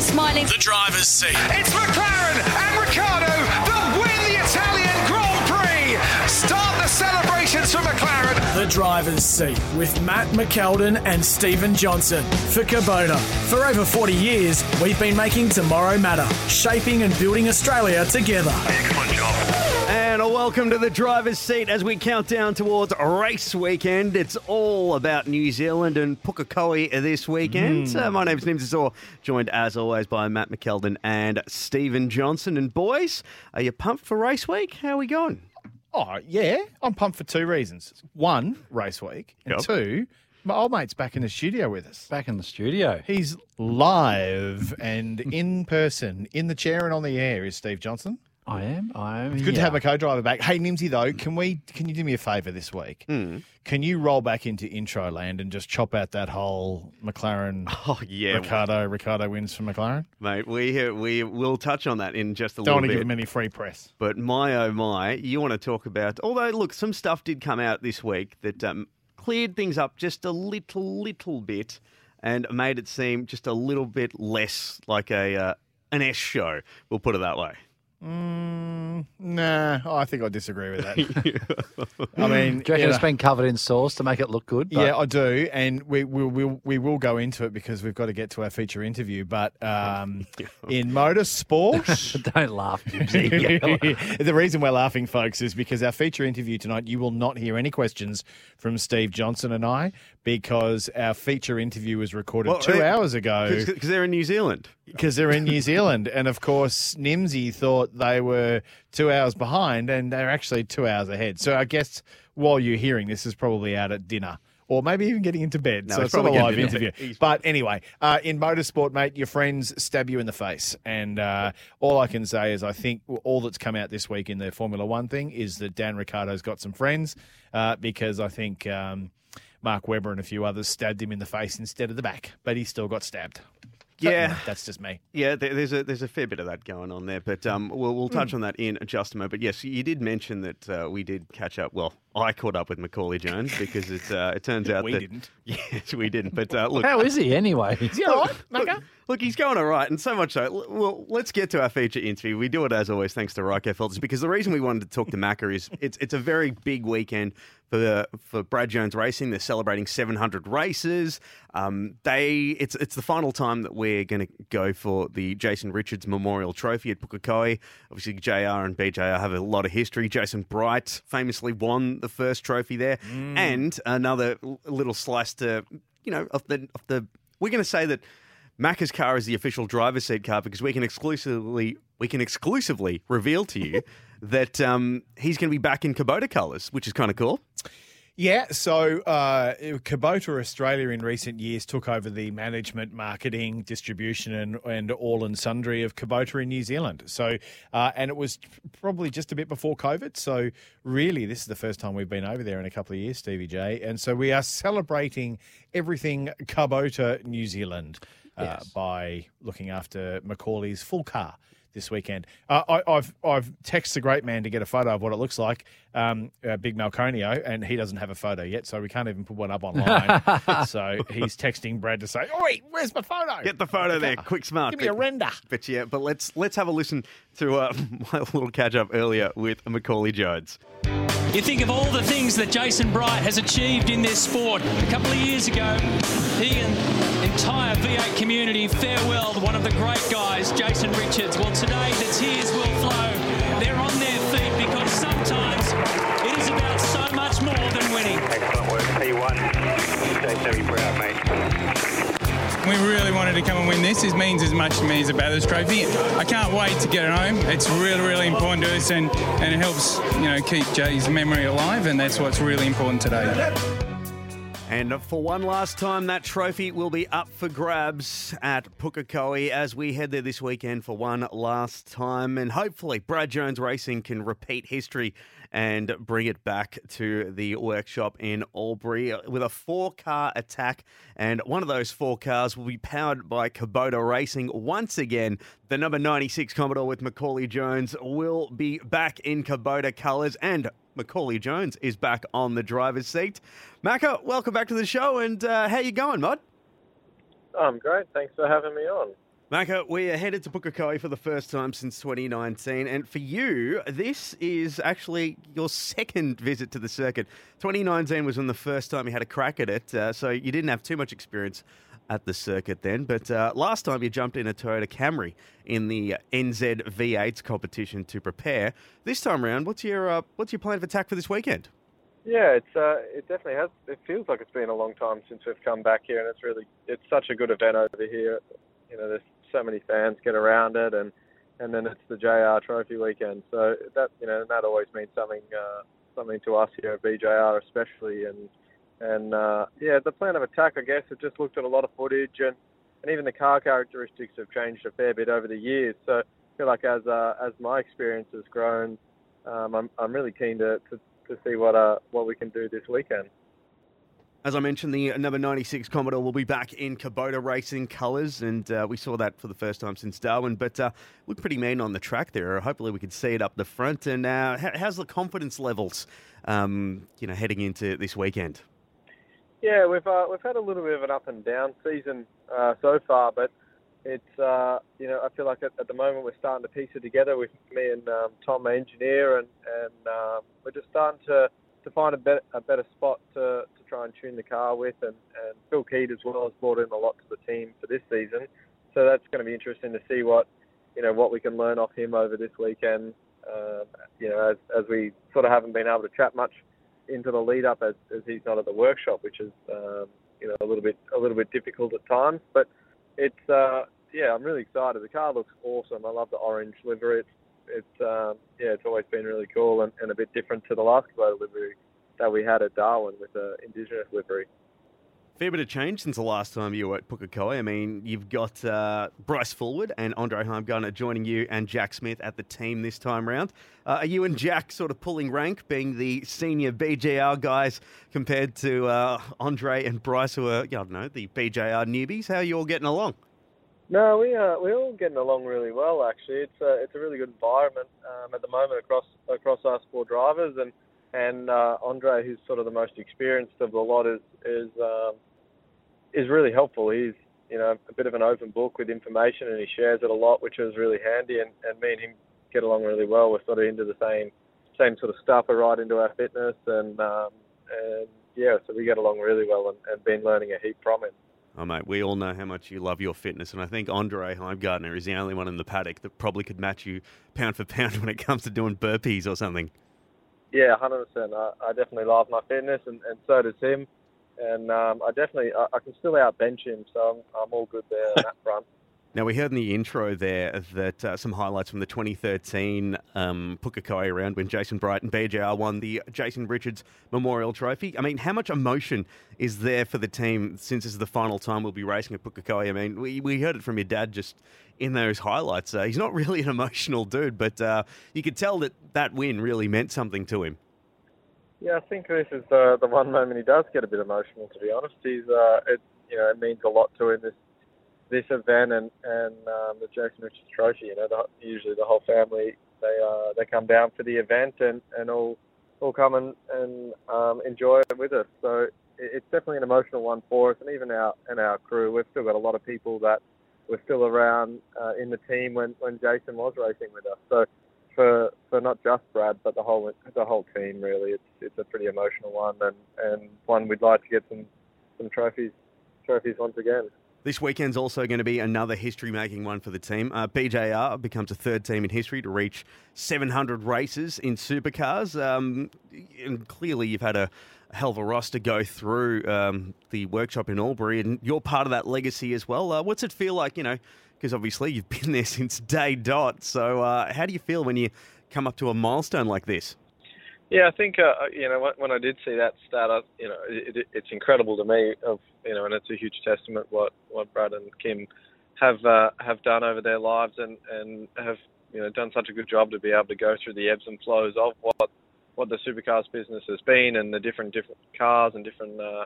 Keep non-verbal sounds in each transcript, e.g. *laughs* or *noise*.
Is smiling. The driver's seat. It's McLaren and Ricciardo that win the Italian Grand Prix. Start the celebrations for McLaren. The driver's seat with Matt McKeldin and Stephen Johnson for Kubota. For over 40 years, we've been making tomorrow matter, shaping and building Australia together. Excellent job. And a welcome to the driver's seat as we count down towards race weekend. It's all about New Zealand and Pukekohe this weekend. Uh, my name's Nims Azor, joined as always by Matt McKeldin and Stephen Johnson. And boys, are you pumped for race week? How are we going? Oh, yeah. I'm pumped for two reasons. One, race week. And Yep. two, my old mate's back in the studio with us. Back in the studio. He's live and in person, in the chair and on the air is Steve Johnson. I am. I am. It's good to have a co-driver back. Hey, Nimsy, though, can we? Can you do me a favour this week? Can you roll back into intro land and just chop out that whole McLaren? *laughs* Oh, yeah. Ricciardo. Ricciardo wins for McLaren. Mate, we, we will touch on that in just a Don't little bit. Don't want to bit. give him any free press. But my oh my, you want to talk about? Although, look, some stuff did come out this week that um, cleared things up just a little, little bit, and made it seem just a little bit less like a uh, an S show. We'll put it that way. Mm, nah, I think I disagree with that. *laughs* I mean, Do you reckon you it's know- been covered in sauce to make it look good? But Yeah, I do, and we we will we will go into it because we've got to get to our feature interview. But um, *laughs* in motorsport, *laughs* don't laugh, the reason we're laughing, folks, is because our feature interview tonight, you will not hear any questions from Steve Johnson and I because our feature interview was recorded Well, two hours ago Because they're in New Zealand. because they're in New Zealand, and of course, Nimsy thought they were two hours behind, and they're actually two hours ahead. So I guess while you're hearing this, is probably out at dinner. Or maybe even getting into bed. No, so it's not a live interview. But anyway, uh, in motorsport, mate, your friends stab you in the face. And uh, all I can say is I think all that's come out this week in the Formula One thing is that Dan Ricciardo's got some friends uh, because I think um, Mark Webber and a few others stabbed him in the face instead of the back. But he still got stabbed. Yeah. That's just me. Yeah, there's a there's a fair bit of that going on there, but um, we'll we'll touch on that in just a moment. But yes, you did mention that uh, we did catch up. Well, I caught up with Macauley Jones because it uh, it turns out We that didn't. *laughs* Yes, we didn't. But uh, look, How is he anyway? Is he all right, Look, look, he's going all right, and so much so. Well, let's get to our feature interview. We do it as always, thanks to Ryco Filters, because the reason we wanted to talk to Macca is it's it's a very big weekend for the for Brad Jones Racing. They're celebrating 700 races. Um, they it's it's the final time that we're going to go for the Jason Richards Memorial Trophy at Pukekohe. Obviously, JR and BJR have a lot of history. Jason Bright famously won the first trophy there, and another little slice to you know of the of the. We're going to say that. Macca's car is the official driver's seat car because we can exclusively we can exclusively reveal to you *laughs* that um, he's going to be back in Kubota colours, which is kind of cool. Yeah, so uh, Kubota Australia in recent years took over the management, marketing, distribution, and, and all and sundry of Kubota in New Zealand. So, uh, and it was probably just a bit before COVID. So, really, this is the first time we've been over there in a couple of years, Stevie J. And so, we are celebrating everything Kubota New Zealand uh, by looking after Macauley's full car this weekend. Uh, I, I've I've texted the great man to get a photo of what it looks like, um, uh, Big Malconio, and he doesn't have a photo yet, so we can't even put one up online. *laughs* so he's texting Brad to say, "Oi, where's my photo? Get the photo there, quick, smart. Give me a render." But yeah, but let's let's have a listen to uh, *laughs* my little catch up earlier with Macauley Jones. You think of all the things that Jason Bright has achieved in this sport. A couple of years ago, he and the entire V8 community farewell one of the great guys, Jason Richards. Well, today, the tears will flow. They're on their feet because sometimes it is about so much more than winning. Excellent work. P1. Stay so proud, mate. We really wanted to come and win this. It means as much to me as a Bathurst Trophy. I can't wait to get it home. It's really, really important to us, and, and it helps, you know, keep Jay's memory alive, and that's what's really important today. And for one last time, that trophy will be up for grabs at Pukekohe as we head there this weekend for one last time. And hopefully, Brad Jones Racing can repeat history and bring it back to the workshop in Albury with a four car attack. And one of those four cars will be powered by Kubota Racing once again. The number 96 Commodore with Macauley Jones will be back in Kubota colours and Macauley Jones is back on the driver's seat. Macca, welcome back to the show, and uh, how you going, Mod? I'm great. Thanks for having me on. Macca, we are headed to Pukekohe for the first time since 2019, and for you, this is actually your second visit to the circuit. 2019 was when the first time you had a crack at it, uh, so you didn't have too much experience at the circuit then. But uh, last time you jumped in a Toyota Camry in the NZ V8 competition to prepare. This time around, what's your uh, what's your plan of attack for this weekend? Yeah, it's uh, it definitely has. It feels like it's been a long time since we've come back here, and it's really it's such a good event over here. You know, there's so many fans get around it, and and then it's the JR Trophy weekend. So that you know that always means something uh, something to us here at BJR, especially. And and uh, yeah, the plan of attack, I guess, it just looked at a lot of footage, and and even the car characteristics have changed a fair bit over the years. So I feel like as uh, as my experience has grown, um, I'm I'm really keen to, to to see what uh what we can do this weekend. As I mentioned, the number 96 Commodore will be back in Kubota racing colours, and uh, we saw that for the first time since Darwin. But uh, looked pretty mean on the track there. Hopefully, we could see it up the front. And uh, how's the confidence levels, um, you know, heading into this weekend? Yeah, we've uh, we've had a little bit of an up and down season uh, so far, but it's uh, you know I feel like at, at the moment we're starting to piece it together with me and um, Tom, my engineer, and and um, we're just starting to, to find a better a better spot to, to try and tune the car with, and, and Phil Keed as well has brought in a lot to the team for this season, so that's going to be interesting to see what you know what we can learn off him over this weekend. Um, you know, as as we sort of haven't been able to chat much into the lead up as, as he's not at the workshop, which is um, you know a little bit a little bit difficult at times. But it's uh, yeah, I'm really excited. The car looks awesome. I love the orange livery. It's it's um, yeah, it's always been really cool and, and a bit different to the last Kubota livery that we had at Darwin with the Indigenous livery. Fair bit of change since the last time you were at Pukekohe. I mean, you've got uh, Bryce Fullwood and Andre Heimgartner joining you and Jack Smith at the team this time round. Uh, are you and Jack sort of pulling rank, being the senior BJR guys compared to uh, Andre and Bryce, who are, I don't know, the BJR newbies? How are you all getting along? No, we are we're all getting along really well. Actually, it's a it's a really good environment um, at the moment across across us four drivers, and and uh, Andre, who's sort of the most experienced of the lot, is is um, is really helpful. He's you know a bit of an open book with information, and he shares it a lot, which is really handy. And, and me and him get along really well. We're sort of into the same same sort of stuff. We're right into our fitness, and um, and yeah, so we get along really well, and, and been learning a heap from him. Oh, mate, we all know how much you love your fitness, and I think Andre Heimgartner is the only one in the paddock that probably could match you pound for pound *laughs* when it comes to doing burpees or something. Yeah, hundred percent. I, I definitely love my fitness, and, and so does him. And um, I definitely, I, I can still outbench him, so I'm, I'm all good there on that *laughs* front. Now, we heard in the intro there that uh, some highlights from the 2013 um, Pukekohe round when Jason Bright and BJR won the Jason Richards Memorial Trophy. I mean, how much emotion is there for the team since this is the final time we'll be racing at Pukekohe? I mean, we, we heard it from your dad just in those highlights. Uh, he's not *laughs* really an emotional dude, but uh, you could tell that that win really meant something to him. Yeah, I think this is the the one moment he does get a bit emotional. To be honest, he's uh, it you know it means a lot to him this this event and and um, the Jason Richards Trophy. You know, the, usually the whole family they uh, they come down for the event and and all all come and and um, enjoy it with us. So it, it's definitely an emotional one for us, and even our and our crew. We've still got a lot of people that were still around uh, in the team when when Jason was racing with us. So for for not just Brad, but the whole the whole team really. It's it's a pretty emotional one, and and one we'd like to get some some trophies trophies once again. This weekend's also going to be another history making one for the team. Uh, BJR becomes a third team in history to reach 700 races in supercars. Um, and clearly, you've had a hell of a roster go through um, the workshop in Albury, and you're part of that legacy as well. Uh, what's it feel like, you know? Because obviously, you've *laughs* been there since day dot. So, uh, how do you feel when you come up to a milestone like this? Yeah, I think uh, you know when, I did see that stat, I, you know, it, it, it's incredible to me. Of you know, and it's a huge testament what what Brad and Kim have uh, have done over their lives, and and have you know done such a good job to be able to go through the ebbs and flows of what what the supercars business has been, and the different different cars and different uh,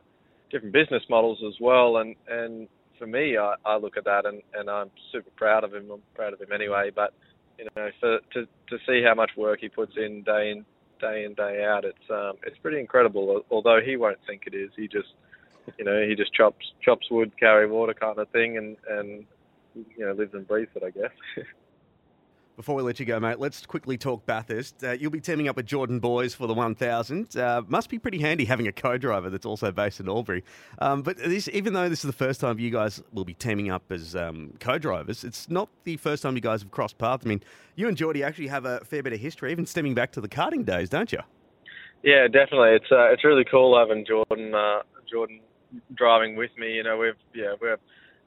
different business models as well. And and for me, I, I look at that and, and I'm super proud of him. I'm proud of him anyway. But you know, for to to see how much work he puts in day in day in day out, it's um it's pretty incredible. Although he won't think it is, he just you know he just chops chops wood, carry water kind of thing, and and you know lives and breathes it, I guess. *laughs* Before we let you go, mate, let's quickly talk Bathurst. Uh, you'll be teaming up with Jordan Boys for the 1000. Uh, must be pretty handy having a co-driver that's also based in Albury. Um, but this, even though this is the first time you guys will be teaming up as um, co-drivers, it's not the first time you guys have crossed paths. I mean, you and Geordie actually have a fair bit of history, even stemming back to the karting days, don't you? Yeah, definitely. It's uh, it's really cool having Jordan uh, Jordan driving with me. You know, we've yeah we're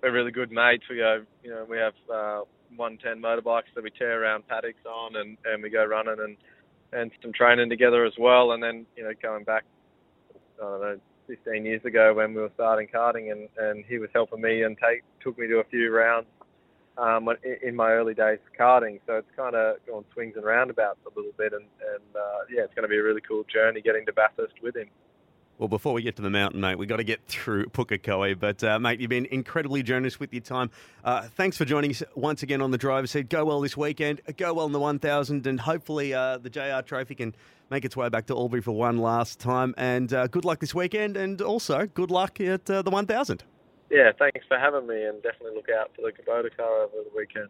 we're really good mates. We go, you know, we have uh, 110 motorbikes that we tear around paddocks on, and, and we go running and and some training together as well. And then you know going back, I don't know, 15 years ago when we were starting karting, and and he was helping me and take took me to a few rounds um, in my early days of karting. So it's kind of gone swings and roundabouts a little bit, and and uh, yeah, it's going to be a really cool journey getting to Bathurst with him. Well, before we get to the mountain, mate, we've got to get through Pukekohe. But, uh, mate, you've been incredibly generous with your time. Uh, thanks for joining us once again on the driver's seat. Go well this weekend. Go well in the 1000. And hopefully uh, the JR Trophy can make its way back to Albury for one last time. And uh, good luck this weekend. And also, good luck at uh, the 1000. Yeah, thanks for having me, and definitely look out for the Kubota car over the weekend.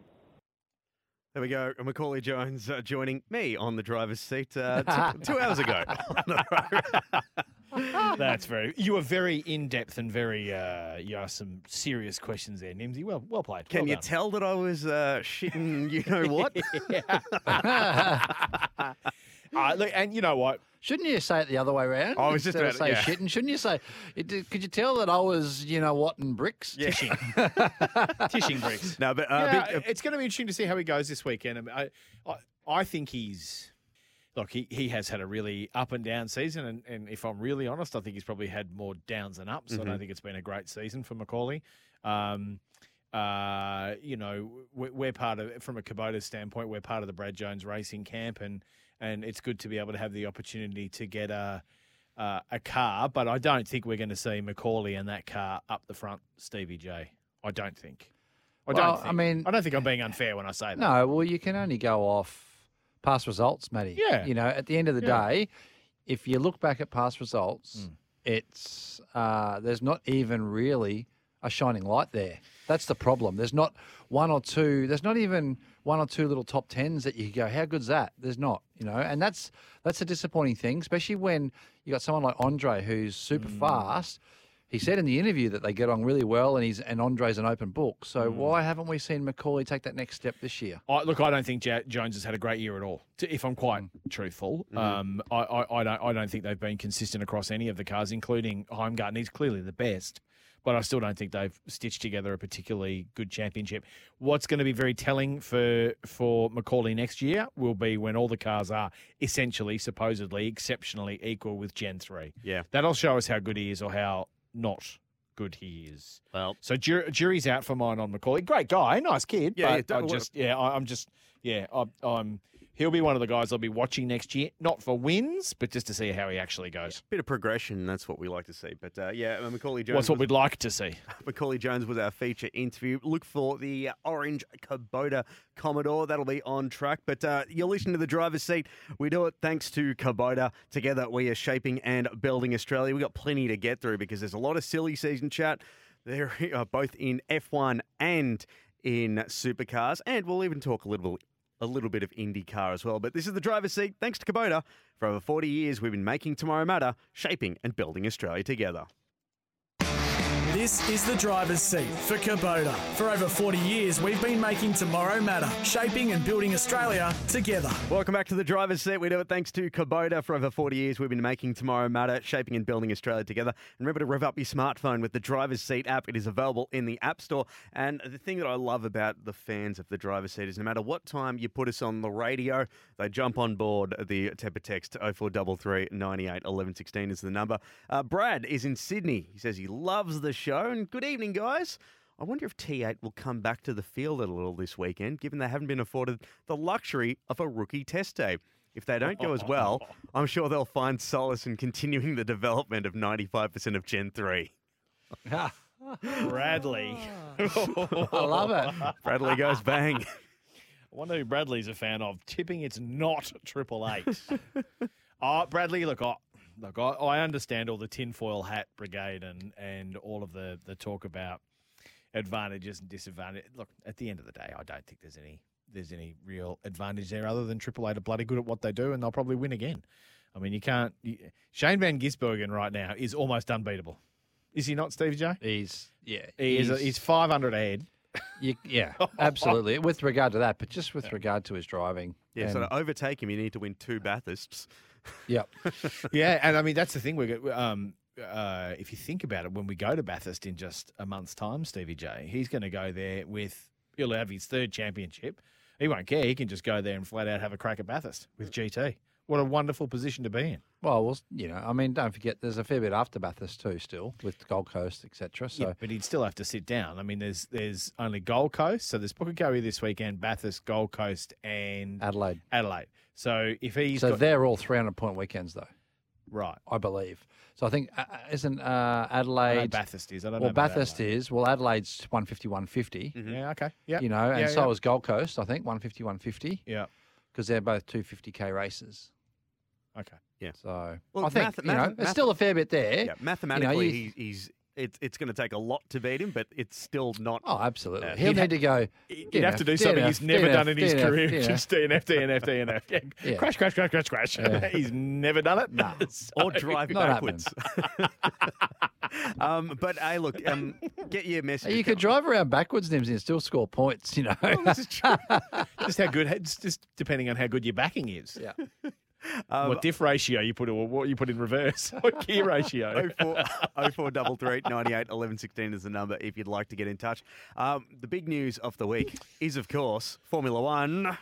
There we go. And Macauley Jones uh, joining me on the driver's seat uh, *laughs* two hours ago. *laughs* *laughs* *laughs* That's very. You were very in depth and very. Uh, you asked some serious questions there, Nimsy. Well, well played. Can Well you done. tell that I was uh, shitting, *laughs* you know what? *laughs* Uh, look, and you know what? Shouldn't you say it the other way around? I was just Instead of about say to- yeah. shit, and shouldn't you say? It, could you tell that I was, you know what, in bricks? Tishing. Tishing bricks. No, but uh, Yeah, big- it's going to be interesting to see how he goes this weekend. I, mean, I, I, I think he's. Look, he, he has had a really up and down season, and, and if I'm really honest, I think he's probably had more downs than ups. I Mhm. don't think it's been a great season for Macauley. Um, uh, you know, we're, we're part of, from a Kubota standpoint, we're part of the Brad Jones Racing Camp, and and it's good to be able to have the opportunity to get a uh, a car. But I don't think we're going to see Macauley and that car up the front, Stevie J. I don't think. I Well, don't. I mean- I don't think I'm being unfair when I say that. No, well, you can only go off past results, Matty. Yeah. You know, at the end of the Yeah. day, if you look back at past results, Mm. it's uh, there's not even really a shining light there. That's the problem. There's not one or two. There's not even one or two little top tens that you could go. How good's that? There's not. You know, and that's that's a disappointing thing, especially when you got someone like Andre who's super Mm. fast. He said in the interview that they get on really well, and he's and Andre's an open book. So Mm. why haven't we seen Macauley take that next step this year? I, look, I don't think ja- Jones has had a great year at all. To, if I'm quite truthful, Mhm. um, I, I, I don't. I don't think they've been consistent across any of the cars, including Heimgartner. He's clearly the best, but I still don't think they've stitched together a particularly good championship. What's going to be very telling for for Macauley next year will be when all the cars are essentially, supposedly, exceptionally equal with Gen Three. Yeah. that'll show us how good he is or how not good he is. Well, so jur- jury's out for mine on Macauley. Great guy, nice kid. Yeah, yeah, but don't I just yeah, I, I'm just yeah, I, I'm. He'll be one of the guys I'll be watching next year, not for wins, but just to see how he actually goes. Bit of progression, that's what we like to see. But uh, yeah, Macauley Jones. What's what was- we'd like to see. *laughs* Macauley Jones was our feature interview. Look for the orange Kubota Commodore. That'll be on track. But uh, you're listening to the driver's seat. We do it thanks to Kubota. Together, we are shaping and building Australia. We've got plenty to get through because there's a lot of silly season chat. They're *laughs* both in F1 and in supercars. And we'll even talk a little a little bit of IndyCar as well. But this is the driver's seat. Thanks to Kubota. For over 40 years, we've been making tomorrow matter, shaping and building Australia together. This is the driver's seat for Kubota. For over 40 years, we've been making tomorrow matter, shaping and building Australia together. Welcome back to the driver's seat. We do it thanks to Kubota. For over 40 years, we've been making tomorrow matter, shaping and building Australia together. And remember to rev up your smartphone with the driver's seat app. It is available in the App Store. And the thing that I love about the fans of the driver's seat is no matter what time you put us on the radio, they jump on board the Temper text 0433 98 11 16 is the number. Uh, Brad is in Sydney. He says he loves the show. And good evening, guys. I wonder if T8 will come back to the field a little this weekend, given they haven't been afforded the luxury of a rookie test day. If they don't go as well, *laughs* I'm sure they'll find solace in continuing the development of 95% of Gen 3. *laughs* Bradley. Ah. I love it. *laughs* Bradley goes bang. I wonder who Bradley's a fan of. Tipping it's not Triple Eight. oh, Bradley, look, I, look, I, I understand all the tinfoil hat brigade and, and all of the, the talk about advantages and disadvantages. Look, at the end of the day, I don't think there's any there's any real advantage there other than Triple Eight are bloody good at what they do and they'll probably win again. I mean, you can't. You, Shane Van Gisbergen right now is almost unbeatable. Is he not, Steve J? He's yeah. He is. he's- He's 500 ahead. You, yeah, *laughs* absolutely. With regard to that, but just with regard to his driving. Yeah, so to overtake him, you need to win two Bathursts. Yep. *laughs* yeah, and I mean that's the thing. We're um, uh, if you think about it, when we go to Bathurst in just a month's time, Stevie J, he's going to go there with he'll have his third championship. He won't care. He can just go there and flat out have a crack at Bathurst with GT. What a wonderful position to be in. Well, well, you know, I mean, don't forget, there's a fair bit after Bathurst too, still with Gold Coast, etc. So Yeah, but he'd still have to sit down. I mean, there's there's only Gold Coast, so there's Pukekohe this weekend, Bathurst, Gold Coast, and Adelaide. Adelaide. So if he's so got, they're all 300 point weekends, though. Right. I believe. So I think, uh, uh, isn't uh, Adelaide. Bathurst is. I don't well, know about Bathurst is. Well, Adelaide's 150, 150. Yeah, okay. Yeah. You know, and Yeah, so yeah. is Gold Coast, I think, 150, 150. Yeah. Because they're both 250k races. Okay. Yeah. So Well, I think, math- you know, it's math- still a fair bit there. Yeah, mathematically, you- he, he's it's it's going to take a lot to beat him, but it's still not. Oh, absolutely. Uh, He'll he'd ha- need to go. He'd have to do something he's never done in his career. *laughs* Just DNF, DNF, DNF. Yeah. *laughs* Yeah. Crash, crash, crash, crash, crash. Yeah. *laughs* he's never done it. No. or drive Not backwards. um, but hey, look, um, get your message. You could drive around backwards, Nims, and still score points, you know. just how good, it's just depending on how good your backing is. Yeah. Um, what diff ratio you put, or what you put in reverse, *laughs* what gear ratio. *laughs* 04 0433 98 11 16 is the number if you'd like to get in touch. Um, the big news of the week is, of course, Formula One.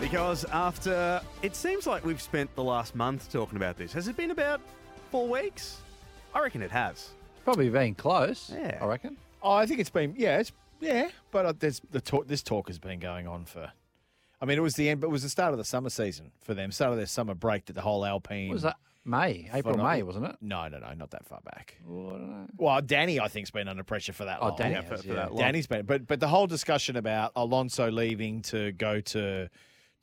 Because after it seems like we've spent the last month talking about this. Has it been about four weeks? I reckon it has. Probably been close, Yeah. I reckon. Oh, I think it's been yeah, it's yeah, but uh, there's the talk. This talk has been going on for. I mean, it was the end, but it was the start of the summer season for them. Start of their summer break that the whole Alpine. What was that? May, April, Phenomenal. May, wasn't it? No, no, no, not that far back. Well, I don't know. Well, Danny, I think's been under pressure for that Oh, long. Danny Yeah, for- has, for yeah. that long. Danny's been, but but the whole discussion about Alonso leaving to go to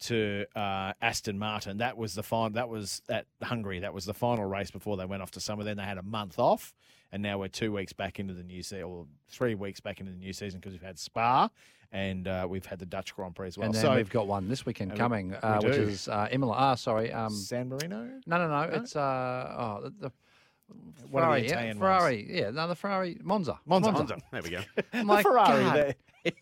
to uh, Aston Martin that was the final. That was at Hungary. That was the final race before they went off to summer. Then they had a month off, and now we're two weeks back into the new season, or three weeks back into the new season because we've had Spa and uh, we've had the Dutch Grand Prix as well. and then so we've got one this weekend And we- coming, we uh, which is uh, Imola. Ah, sorry. Um, San Marino. no, no, no. It's uh, oh, the, the One of the Ferrari. yeah, Italian ones. Ferrari. Yeah, no, the Ferrari. Monza. Monza. Monza. There we go. *laughs* I'm The like, Ferrari God, there.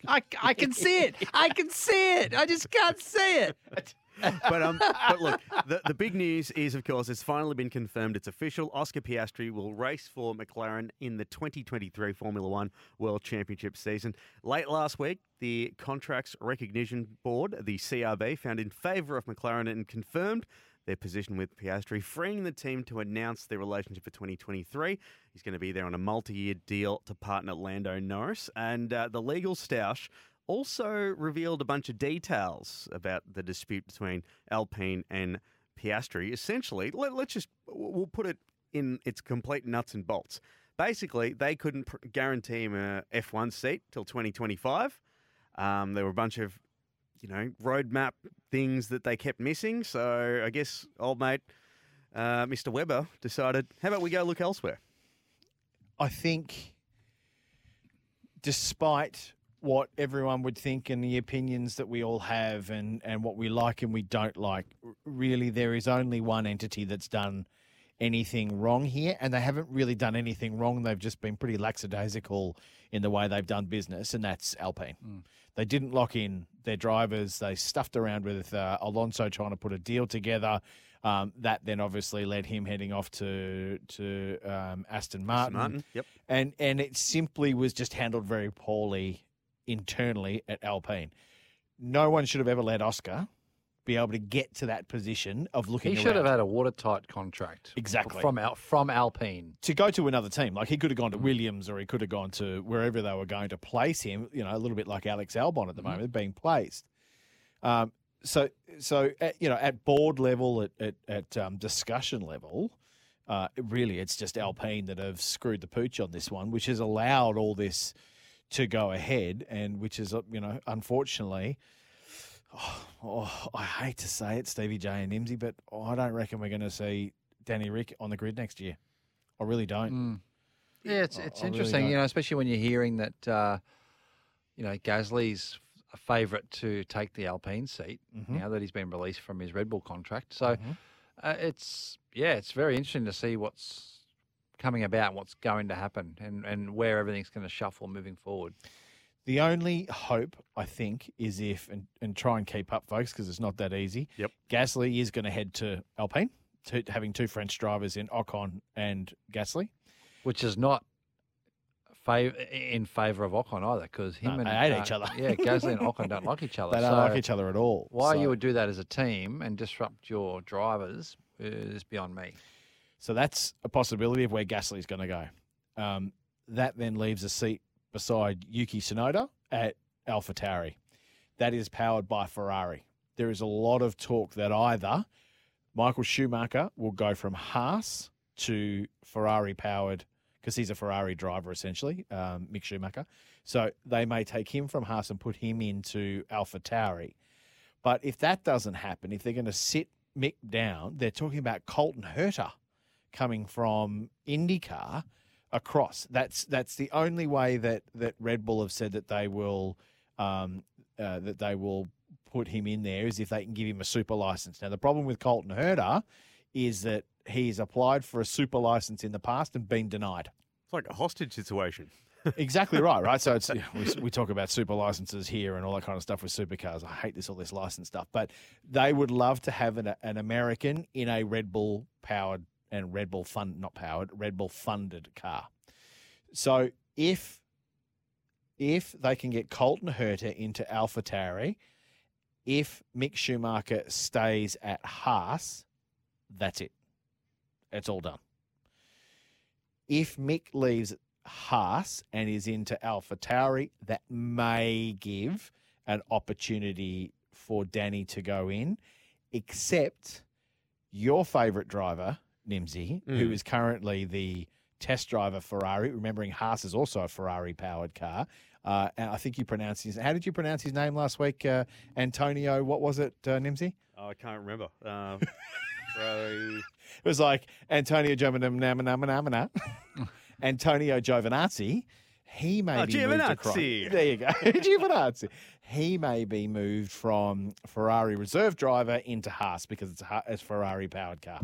I, I can see it. I can see it. I just can't see it. *laughs* *laughs* but um, but look, *laughs* the, the big news is, of course, it's finally been confirmed. It's official. Oscar Piastri will race for McLaren in the 2023 Formula One World Championship season. Late last week, the Contracts Recognition Board, the CRB, found in favour of McLaren and confirmed their position with Piastri, freeing the team to announce their relationship for 2023. He's going to be there on a multi-year deal to partner Lando Norris, and uh, the legal stoush also revealed a bunch of details about the dispute between Alpine and Piastri. Essentially, let, us just we'll put it in its complete nuts and bolts. Basically, they couldn't pr- guarantee him a F1 seat till 2025. Um, there were a bunch of you know roadmap things that they kept missing. So I guess old mate uh, Mr. Webber decided, how about we go look elsewhere? I think, despite what everyone would think and the opinions that we all have and, and what we like and we don't like, really there is only one entity that's done anything wrong here, and they haven't really done anything wrong. They've just been pretty lackadaisical in the way they've done business, and that's Alpine. They didn't lock in their drivers. They stuffed around with uh, Alonso trying to put a deal together. Um, that then obviously led him heading off to to um, Aston Martin. Martin, yep. And and it simply was just handled very poorly internally at Alpine. No one should have ever let Oscar be able to get to that position of looking. He should have had a watertight contract. Exactly. From Al, from Alpine. to go to another team. Like he could have Mm. gone to Williams or he could have gone to wherever they were going to place him. You know, a little bit like Alex Albon at the moment being placed. Um, so so at, you know at board level at at, at um, discussion level. Uh, really, it's just Alpine that have screwed the pooch on this one, which has allowed all this to go ahead, and which is, uh, you know, unfortunately, oh, oh, I hate to say it, Stevie J and Nimsy, but oh, I don't reckon we're going to see Danny Rick on the grid next year. I really don't. Mm. Yeah, it's it's I interesting, don't. you know, especially when you're hearing that, uh, you know, Gasly's a favourite to take the Alpine seat Mhm. now that he's been released from his Red Bull contract. So Mhm. uh, it's yeah, it's very interesting to see what's coming about, what's going to happen, and and where everything's going to shuffle moving forward. The only hope, I think, is if, and, and try and keep up, folks, because it's not that easy. Yep. Gasly is going to head to Alpine, to, having two French drivers in Ocon and Gasly. which is not fav- in favour of Ocon either, because him No, and they hate uh, each other. Yeah, Gasly and *laughs* Ocon don't like each other. They don't so like each other at all. Why so- you would do that as a team and disrupt your drivers is beyond me. So that's a possibility of where Gasly's going to go. Um, that then leaves a seat beside Yuki Tsunoda at AlphaTauri. That is powered by Ferrari. There is a lot of talk that either Michael Schumacher will go from Haas to Ferrari powered because he's a Ferrari driver essentially, um, Mick Schumacher. So they may take him from Haas and put him into AlphaTauri. But if that doesn't happen, if they're going to sit Mick down, they're talking about Colton Herta coming from IndyCar across. That's that's the only way that that Red Bull have said that they will um, uh, that they will put him in there is if they can give him a super license. Now the problem with Colton Herta is that he's applied for a super license in the past and been denied. It's like a hostage situation. *laughs* exactly right, right? So it's we, we talk about super licenses here and all that kind of stuff with supercars. I hate this all this license stuff, but they would love to have an, an American in a Red Bull powered and Red Bull fund not powered Red Bull funded car. So if if they can get Colton Herta into AlphaTauri, if Mick Schumacher stays at Haas, that's it. It's all done. If Mick leaves Haas and is into Alpha Tauri, that may give an opportunity for Danny to go in, except your favourite driver, Nimsy, who Mm. is currently the test driver Ferrari. Remembering Haas is also a Ferrari powered car. Uh, and I think you pronounced his. How did you pronounce his name last week? Uh, Antonio. What was it, uh, Nimsy? Oh, I can't remember. Uh, *laughs* Ferrari. It was like Antonio Giovinazzi. *laughs* Antonio Giovinazzi. He may Oh, be moved across. There you go, *laughs* Giovinazzi. He may be moved from Ferrari reserve driver into Haas because it's it's a Ferrari powered car.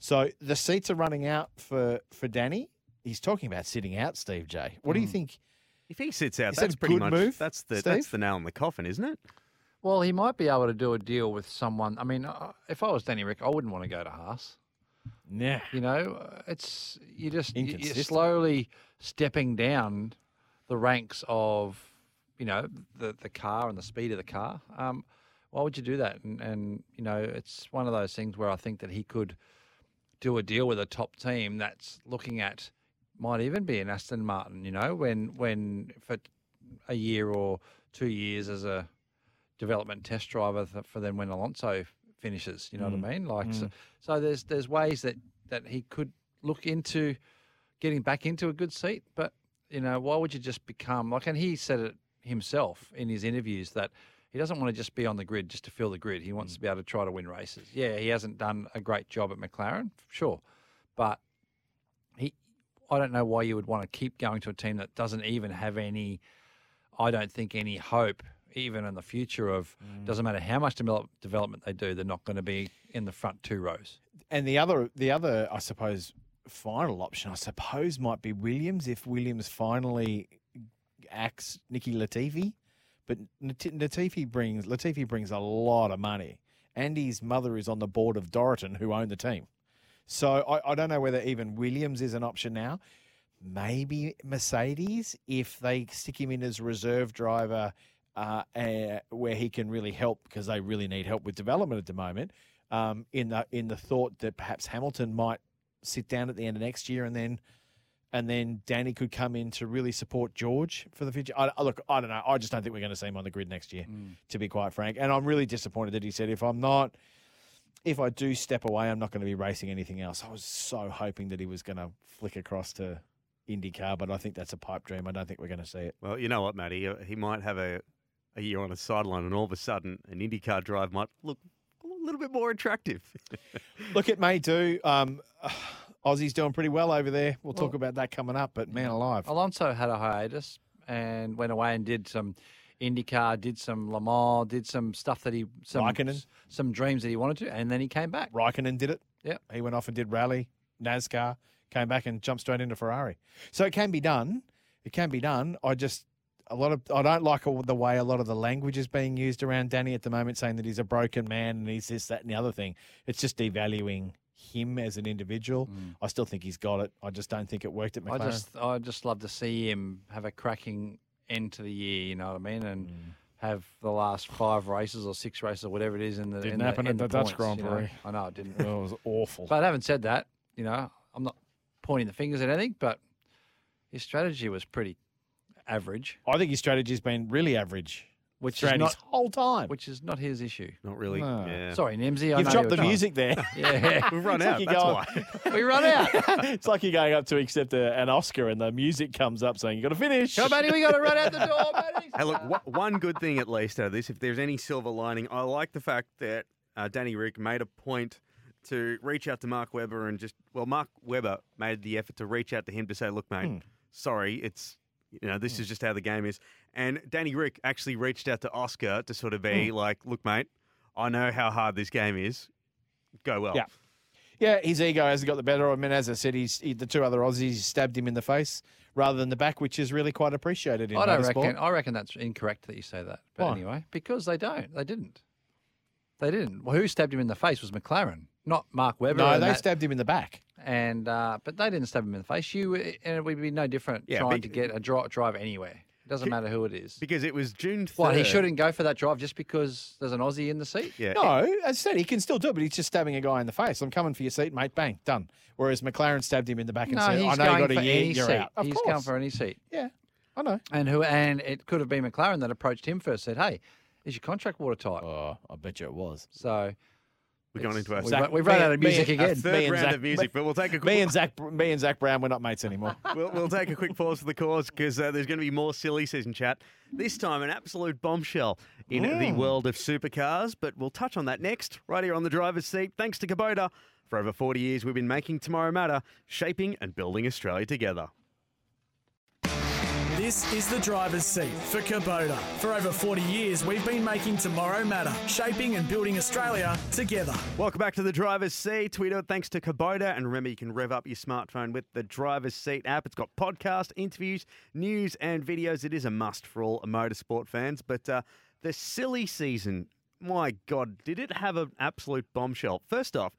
So the seats are running out for for Danny. He's talking about sitting out, Steve J. What do you think? If he sits out, Is that that's a pretty good much move, that's the Steve? that's the nail in the coffin, isn't it? Well, he might be able to do a deal with someone. I mean, uh, if I was Danny Rick, I wouldn't want to go to Haas. Nah. You know, uh, it's you just you- you're Inconsistent. slowly stepping down the ranks of you know the the car and the speed of the car. Um, why would you do that? And, and you know, it's one of those things where I think that he could do a deal with a top team that's looking at might even be an Aston Martin. You know, when when for a year or two years as a development test driver for then when Alonso finishes. You know what Mm. I mean? Like so, Mm. so there's there's ways that that he could look into getting back into a good seat, but you know why would you just become like? And he said it himself in his interviews that. He doesn't want to just be on the grid just to fill the grid. He wants mm. to be able to try to win races. Yeah, he hasn't done a great job at McLaren, sure, but he. I don't know why you would want to keep going to a team that doesn't even have any. I don't think any hope, even in the future, of mm. doesn't matter how much develop, development they do, they're not going to be in the front two rows. and the other, the other, I suppose, final option, I suppose, might be Williams if Williams finally acts Nicky Latifi. But Latifi brings Latifi brings a lot of money, Andy's mother is on the board of Dorilton, who own the team. So I, I don't know whether even Williams is an option now. Maybe Mercedes if they stick him in as reserve driver, uh, uh, where he can really help because they really need help with development at the moment. Um, in the in the thought that perhaps Hamilton might sit down at the end of next year and then and then Danny could come in to really support George for the future. I, I- look, I don't know. I just don't think we're going to see him on the grid next year, to be quite frank. And I'm really disappointed that he said, if I'm not, if I do step away, I'm not going to be racing anything else. I was so hoping that he was going to flick across to IndyCar, but I think that's a pipe dream. I don't think we're going to see it. Well, you know what, Matty? Uh, He might have a, a year on a sideline, and all of a sudden, an IndyCar drive might look a little bit more attractive. *laughs* Look, it may do. Um, Aussie's doing pretty well over there. We'll talk about that coming up, but man alive. Alonso had a hiatus and went away and did some IndyCar, did some Le Mans, did some stuff that he some Raikkonen. some dreams that he wanted to, and then he came back. Raikkonen did it. Yeah, He went off and did rally, NASCAR, came back and jumped straight into Ferrari. So it can be done. It can be done. I just a lot of I don't like the way a lot of the language is being used around Danny at the moment, saying that he's a broken man and he's this, that, and the other thing. It's just devaluing him as an individual. I still think he's got it. I just don't think it worked at McLaren. I just I just love to see him have a cracking end to the year. You know what I mean? And Mm. have the last five races or six races or whatever it is in the Didn't in the- happen at in the Dutch points, Grand you know? I know it didn't. It was awful. But having said that, you know, I'm not pointing the fingers at anything, but his strategy was pretty average. I think his strategy's been really average. Which throughout is not his whole time. Which is not his issue. Not really. No. Yeah. Sorry, Nimsy. I You've know dropped the trying- music there. *laughs* Yeah, We've run It's like out. you're That's going- why. *laughs* we run out. *laughs* it's like you're going up to accept a, an Oscar and the music comes up saying you got to finish. Come, Matty, we got to run out the door, buddy. Hey, look, wha- one good thing at least out of this, if there's any silver lining, I like the fact that uh, Danny Rick made a point to reach out to Mark Webber and just, well, Mark Webber made the effort to reach out to him to say, look, mate, Hmm. sorry, it's, you know, this is just how the game is. And Danny Rick actually reached out to Oscar to sort of be Hmm. like, look, mate, I know how hard this game is. Go well. Yeah. Yeah, his ego hasn't got the better of him. And as I said, he's he, the two other Aussies stabbed him in the face rather than the back, which is really quite appreciated in I don't motorsport. reckon. I reckon that's incorrect that you say that. But Why? anyway, because they don't. They didn't. They didn't. Well, who stabbed him in the face was McLaren, not Mark Webber. No, they that- stabbed him in the back. And uh, but they didn't stab him in the face. You and it would be no different Yeah, trying but- to get a dri- drive anywhere. It doesn't matter who it is. Because it was June 3rd. What he shouldn't go for that drive just because there's an Aussie in the seat. Yeah. No, as I said, he can still do it, but he's just stabbing a guy in the face. I'm coming for your seat, mate. Bang, done. Whereas McLaren stabbed him in the back and No, said, "I know going you got a year, you're seat. out." Of he's course. going for any seat. Yeah, I know. And who? And it could have been McLaren that approached him first. Said, "Hey, is your contract watertight?" Oh, I bet you it was. So We're going into our we've, Zach- run- we've run out of music again. third round Zach- of music, but we'll take a quick Me and Zach, me and Zak Brown, we're not mates anymore. *laughs* we'll, we'll take a quick pause for the cause because uh, there's going to be more silly season chat. This time, an absolute bombshell in the world of supercars, but we'll touch on that next, right here on the driver's seat. Thanks to Kubota. For over 40 years, we've been making tomorrow matter, shaping and building Australia together. This is the driver's seat for Kubota. For over 40 years, we've been making tomorrow matter, shaping and building Australia together. Welcome back to the driver's seat. We do it thanks to Kubota. And remember, you can rev up your smartphone with the driver's seat app. It's got podcast, interviews, news, and videos. It is a must for all motorsport fans. But uh, the silly season, my God, did it have an absolute bombshell? First off,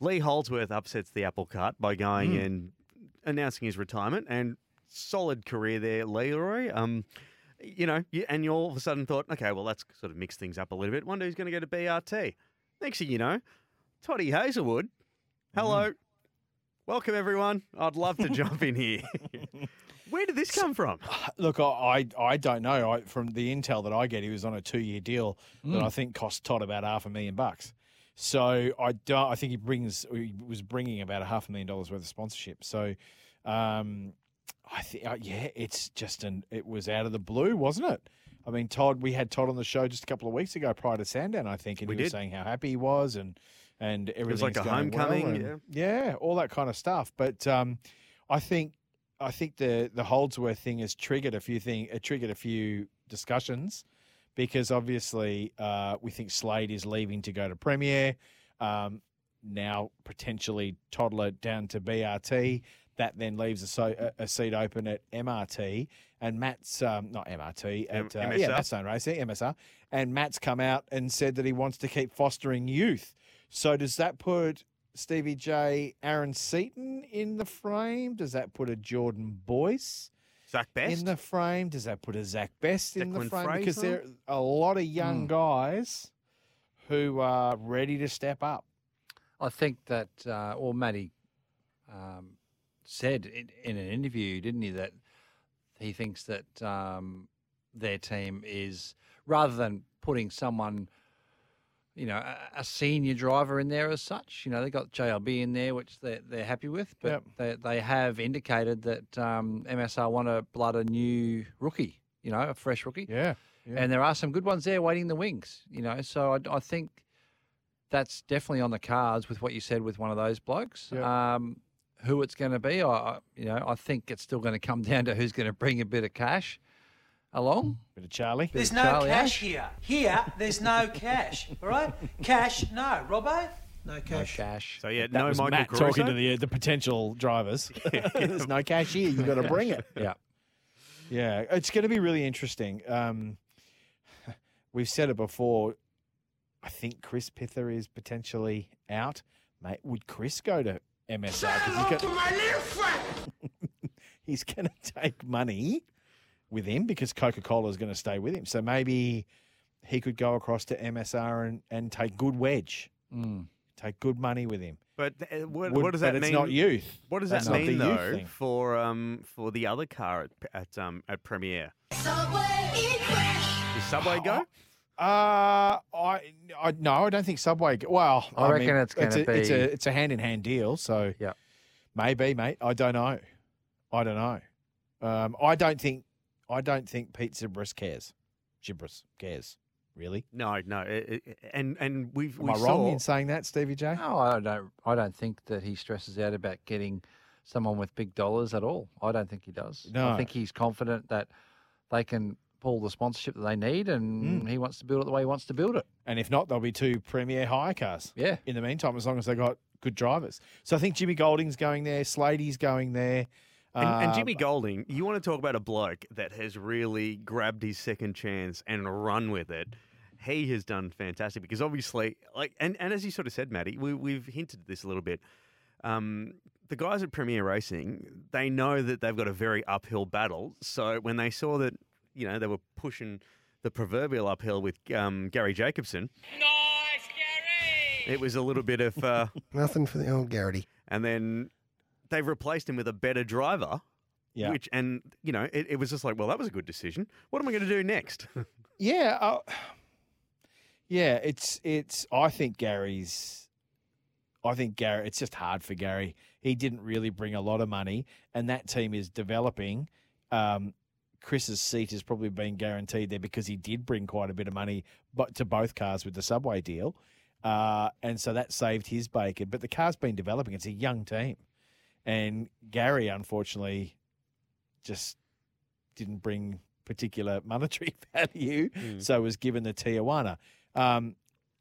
Lee Holdsworth upsets the apple cart by going and announcing his retirement. And solid career there, Leroy. Um, you know, and you all of a sudden thought, okay, well, let's sort of mix things up a little bit. Wonder who's going to go to BRT. Next thing you know, Toddy Hazelwood. Hello. Welcome, everyone. I'd love to jump in here. *laughs* Where did this come from? *sighs* Look, I, I don't know. I, from the intel that I get, he was on a two-year deal that I think cost Todd about half a million bucks. So I don't. I think he brings. He was bringing about a half a million dollars worth of sponsorship. So, um, I think uh, yeah, it's just an. It was out of the blue, wasn't it? I mean, Todd. We had Todd on the show just a couple of weeks ago prior to Sandown, I think, and We he was saying how happy he was and and everything was like a homecoming, yeah, all that kind of stuff. But um, I think I think the the Holdsworth thing has triggered a few thing. It triggered a few discussions because obviously uh, we think Slade is leaving to go to Premier. Um, now potentially toddler down to BRT. That then leaves a, so, a, a seat open at MRT, and Matt's um, not MRT M- at uh, yeah MSR. Matt's Stone Racing MSR, and Matt's come out and said that he wants to keep fostering youth. So does that put Stevie J, Aaron Seton in the frame? Does that put a Jordan Boys? Zak Best in the frame? Does that put a Zak Best in the Declan frame? Because there are a lot of young Hmm. guys who are ready to step up. I think that, uh, or Matty um, said in, an interview, didn't he, that he thinks that um, their team is, rather than putting someone, you know, a, a senior driver in there as such, you know, they got JLB in there, which they're, they're happy with, but Yep. they, they have indicated that um, MSR want to blood a new rookie, you know, a fresh rookie. Yeah. yeah. And there are some good ones there waiting in the wings, you know. So I, I think that's definitely on the cards with what you said with one of those blokes. Yeah. Um, who it's going to be, I, I- you know, I think it's still going to come *laughs* down to who's going to bring a bit of cash along. Bit of Charlie. Bit of There's no Charlie cash Ash. here. Here, there's no cash. *laughs* All right? Cash, no. Robbo? No No cash. cash. So yeah, that no was Michael Matt Caruso? talking to the the potential drivers. *laughs* There's no cash here. You got to bring it. Yeah. Yeah, it's going to be really interesting. Um, we've said it before. I think Chris Pither is potentially out. Mate, would Chris go to MSR? 'Cause he's got- *laughs* he's going to take money with him because Coca Cola is going to stay with him. So maybe he could go across to MSR and, and take good wedge, Mm. take good money with him. But uh, what, Would- what does but that it's mean? not youth. What does That's that mean though for um for the other car at at um at Premier? Does Subway go? Uh, I, I no, I don't think Subway. Well, I reckon mean, it's gonna a, It's a it's a hand in hand deal. So yeah, maybe, mate. I don't know. I don't know. Um, I don't think I don't think Pete Xiberras cares. Xiberras cares really. No, no. It, it, and and we've Am we I saw, wrong in saying that, Stevie J? No, I don't. I don't think that he stresses out about getting someone with big dollars at all. I don't think he does. No. I think he's confident that they can pull the sponsorship that they need, and Mm. he wants to build it the way he wants to build it. And if not, there'll be two Premier hire cars. Yeah. In the meantime, as long as they got good drivers. So I think Jimmy Golding's going there. Slady's going there. And, and Uh, Jimmy Golding, you want to talk about a bloke that has really grabbed his second chance and run with it. He has done fantastic because obviously, like, and, and as you sort of said, Matty, we, we've hinted at this a little bit. Um, the guys at Premier Racing, they know that they've got a very uphill battle. So when they saw that, you know, they were pushing the proverbial uphill with um, Garry Jacobson, Nice, Garry! it was a little bit of uh, *laughs* Nothing for the old Garrity. and then they've replaced him with a better driver. Yeah. Which and you know it, it was just like, well, that was a good decision. What am I going to do next? *laughs* Yeah, uh, yeah. It's it's. I think Garry's. I think Garry. It's just hard for Garry. He didn't really bring a lot of money, and that team is developing. Um, Chris's seat has probably been guaranteed there because he did bring quite a bit of money, but to both cars with the subway deal, uh, and so that saved his bacon. But the car's been developing. It's a young team, and Garry unfortunately just didn't bring particular *laughs* monetary *laughs* value, Hmm. so was given the Tijuana. Um,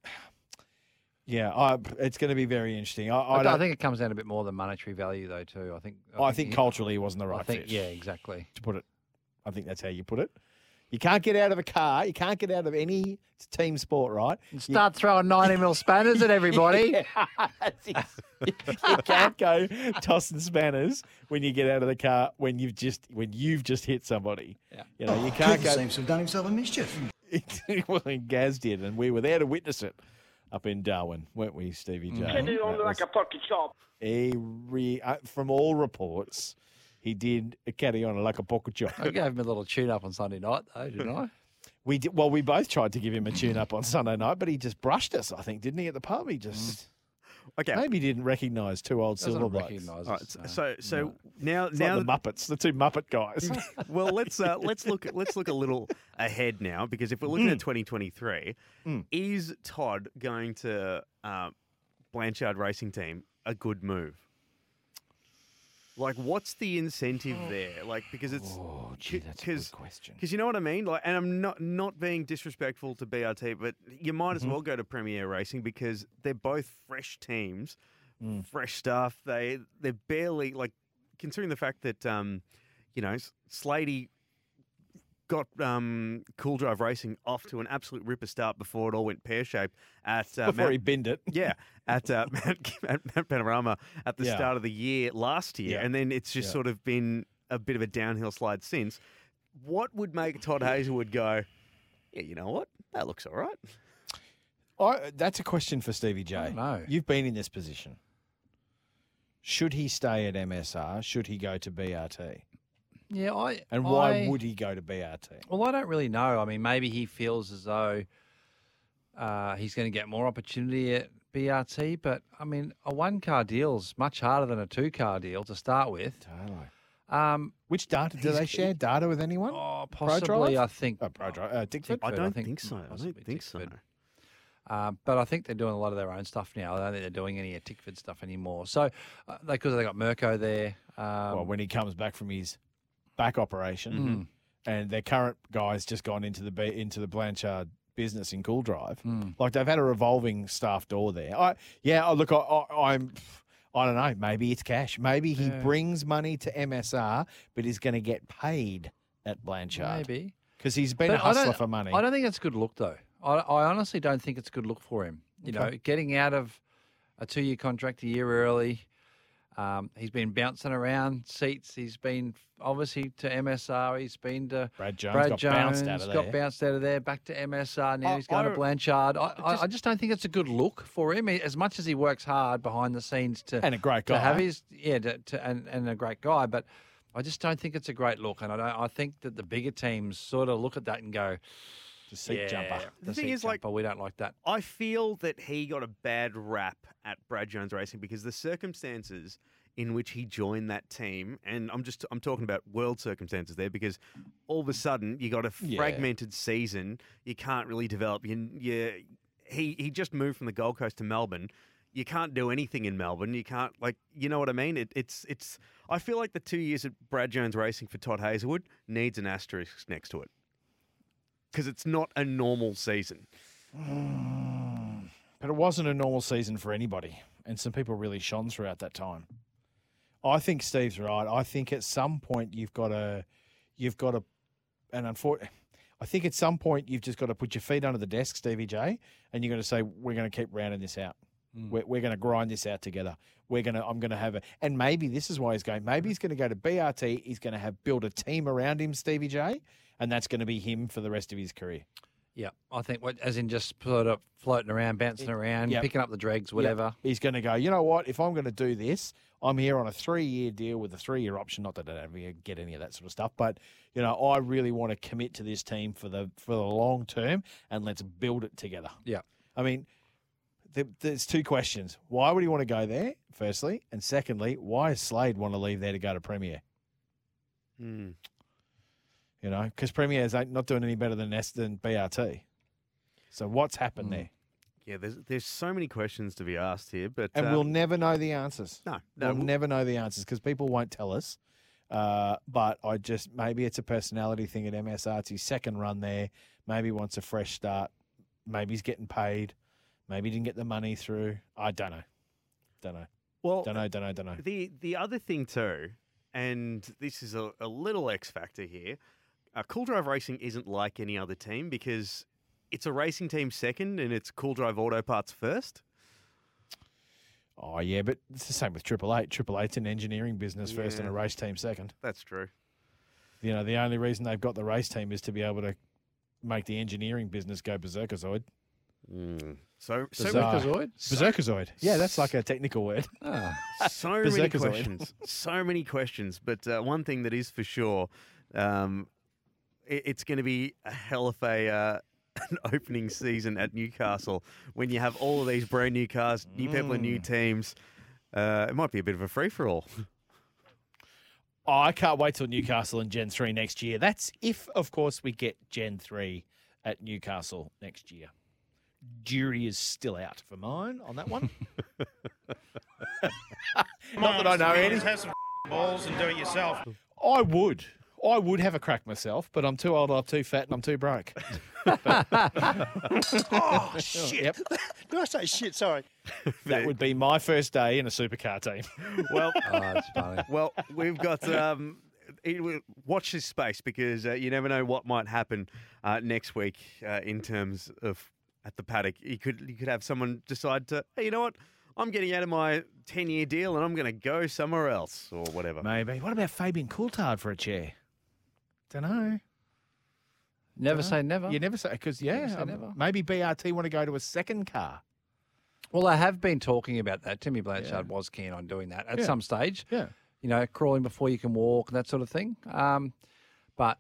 *sighs* yeah, I, it's going to be very interesting. I, I, I, think it comes down a bit more than monetary value, though. Too. I think. I think he- culturally he wasn't the right I think. fit. Yeah, exactly. To put it, I think that's how you put it. You can't get out of a car. You can't get out of any team sport, right? You- Start throwing ninety mil spanners at everybody. *laughs* Yeah, you can't go tossing spanners when you get out of the car when you've just when you've just hit somebody. Yeah. You know, you can't go. seems to have done himself a mischief. *laughs* well, and Gaz did, and we were there to witness it up in Darwin, weren't we, Stevie J? Get it on like was a pocket shop. a re- uh, from all reports, he did carry on like a pocket job. I gave him a little tune up on Sunday night, though, didn't I? *laughs* We did well. We both tried to give him a tune up on Sunday night, but he just brushed us. I think, didn't he? At the pub, he just okay. maybe he didn't recognise two old Doesn't silver blokes. recognise All right, us, so no. so, so now It's now like the Muppets, the two Muppet guys. *laughs* well, let's uh, let's look let's look a little ahead now because if we're looking at 2023, Mm. is Todd going to uh, Blanchard Racing Team a good move? Like, what's the incentive there? Like, because it's Oh, gee, that's a because good question. because you know what I mean. Like, and I'm not not being disrespectful to BRT, but you might as Mhm. well go to Premier Racing because they're both fresh teams, Mm. fresh stuff. They they're barely like considering the fact that um, you know S- Slady got um, Cool Drive Racing off to an absolute ripper start before it all went pear shaped at uh, Before Mount- he binned it. yeah, *laughs* at uh, Mount, at Mount Panorama at the Yeah. start of the year last year, Yeah. and then it's just Yeah. sort of been a bit of a downhill slide since. What would make Todd Hazelwood go? Yeah, you know what? That looks all right. I, that's a question for Stevie J. know. You've been in this position. Should he stay at MSR? Should he go to BRT? Yeah, I. And why I- would he go to BRT? Well, I don't really know. I mean, maybe he feels as though uh, he's going to get more opportunity at BRT, but I mean, a one car deal is much harder than a two car deal to start with. Totally. Um, Which data do they share data with anyone? Oh, Pro possibly. Drive? I think. Oh, Pro Drive. Uh, Tickford? I don't think think, so. I don't think so. Tickford. Uh, but I think they're doing a lot of their own stuff now. I don't think they're doing any of Tickford stuff anymore. So, uh, because they got Mirko there. Um, well, when he comes back from his back operation, Mm. and their current guy's just gone into the into the Blanchard business in Cool Drive. Mm. Like they've had a revolving staff door there. I yeah, oh, look, I, I, I'm. I don't know. Maybe it's cash. Maybe he Yeah. brings money to MSR, but he's going to get paid at Blanchard. Maybe. because he's been But a hustler for money. I don't think it's a good look, though. I, I honestly don't think it's a good look for him. You know, getting out of a two-year contract a year early. Um, he's been bouncing around seats. He's been obviously to MSR. He's been to Brad Jones Brad got Jones, bounced out of got there. bounced out of there, back to MSR. Now I- he's going I- to Blanchard. I, I, just- I just don't think it's a good look for him. As much as he works hard behind the scenes to And a great to have guy. his yeah, to, to, and and a great guy, but I just don't think it's a great look. And I don't, I think that the bigger teams sort of look at that and go, The seat yeah, jumper. The, The thing is, like- jumper, we don't like that. I feel that he got a bad rap at Brad Jones Racing because the circumstances in which he joined that team, and I'm just I'm talking about world circumstances there because all of a sudden you got a Yeah. fragmented season, you can't really develop. You, you he he just moved from the Gold Coast to Melbourne. You can't do anything in Melbourne. You can't like you know what I mean. It, it's it's. I feel like the two years at Brad Jones Racing for Todd Hazelwood needs an asterisk next to it because it's not a normal season. *sighs* But it wasn't a normal season for anybody, and some people really shone throughout that time. I think Steve's right. I think at some point you've got to, you've got to, and unfortunately, I think at some point you've just got to put your feet under the desk, Stevie J, and you're going to say we're going to keep rounding this out. Hmm. We're, we're going to grind this out together. We're going to. I'm going to have a, and maybe this is why he's going. Maybe he's going to go to BRT. He's going to have build a team around him, Stevie J, and that's going to be him for the rest of his career. Yeah, I think what, as in just sort of floating around, bouncing around, Yep. picking up the dregs, Yep. whatever. He's going to go, you know what? If I'm going to do this, I'm here on a three year deal with a three year option. Not that I don't ever get any of that sort of stuff, but, you know, I really want to commit to this team for the for the long term and let's build it together. Yeah. I mean, there, there's two questions. Why would he want to go there, firstly? And secondly, why does Slade want to leave there to go to Premier? Hmm. You know, because Premier's ain't not doing any better than S than BRT. So what's happened there? Yeah, there's there's so many questions to be asked here, but And uh, we'll never know the answers. No, no, we'll we'll- never know the answers because people won't tell us. Uh, but I just maybe it's a personality thing at MSR. It's his second run there. Maybe he wants a fresh start. Maybe he's getting paid. Maybe he didn't get the money through. I don't know. Don't know. Well, Don't know. Don't know. Don't know. The the other thing too, and this is a, a little X factor here. Uh, cool Drive Racing isn't like any other team because it's a racing team second and it's Cool Drive Auto Parts first. Oh yeah, but it's the same with Triple Eight. Triple Eight's an engineering business first and a race team second. That's true. You know, the only reason they've got the race team is to be able to make the engineering business go berserkerzoid. So so Bizarre. Berserkerzoid? Berserkerzoid. Yeah, that's like a technical word. Ah. *laughs* so many questions. So many questions. But uh, one thing that is for sure, um, it, it's going to be a hell of a uh, *laughs* an opening season at Newcastle when you have all of these brand new cars, new people, and new teams. Uh, it might be a bit of a free for all. Oh, I can't wait till Newcastle and Gen 3 next year. That's if, of course, we get Gen 3 at Newcastle next year. Jury is still out for mine on that one. *laughs* Not that I know any. *laughs* balls and do it yourself. I would. I would have a crack myself, but I'm too old, I'm too fat, and I'm too broke. *laughs* *laughs* oh, shit. Yep. *laughs* Did I say shit? Sorry. That would be my first day in a supercar team. Well, Oh, that's funny. well, we've got. Um, it- watch this space because uh, you never know what might happen uh, next week uh, in terms of at the paddock. You could you could have someone decide to, hey, you know what? I'm getting out of my 10 year deal and I'm going to go somewhere else or whatever. Maybe. What about Fabian Coulthard for a chair? Don't know. Never say never. You never say because yeah, Never say um, never. maybe BRT want to go to a second car. Well, I have been talking about that. Timmy Blanchard was keen on doing that at Yeah. some stage. Yeah. You know, crawling before you can walk and that sort of thing. Um, but